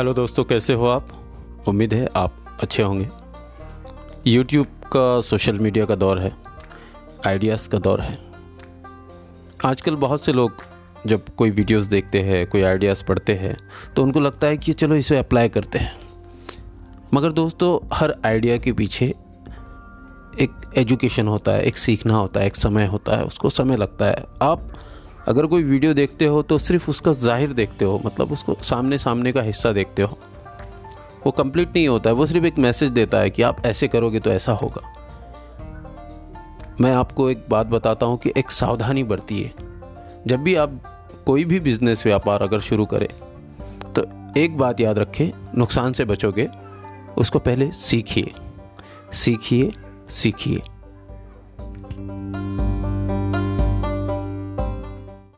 Hello दोस्तों, कैसे हो आप? उम्मीद है आप अच्छे होंगे। यूट्यूब का, सोशल मीडिया का दौर है, आइडियाज़ का दौर है। आजकल बहुत से लोग जब कोई वीडियोस देखते हैं, कोई आइडियाज़ पढ़ते हैं तो उनको लगता है कि चलो इसे अप्लाई करते हैं। मगर दोस्तों, हर आइडिया के पीछे एक एजुकेशन होता है, एक सीखना होता है, एक समय होता है, उसको समय लगता है। आप अगर कोई वीडियो देखते हो तो सिर्फ़ उसका ज़ाहिर देखते हो मतलब उसको सामने सामने का हिस्सा देखते हो। वो कंप्लीट नहीं होता है, वो सिर्फ़ एक मैसेज देता है कि आप ऐसे करोगे तो ऐसा होगा। मैं आपको एक बात बताता हूँ कि एक सावधानी बरतिए जब भी आप कोई भी बिज़नेस व्यापार अगर शुरू करें तो एक बात याद रखें, नुकसान से बचोगे, उसको पहले सीखिए। सीखिए सीखिए।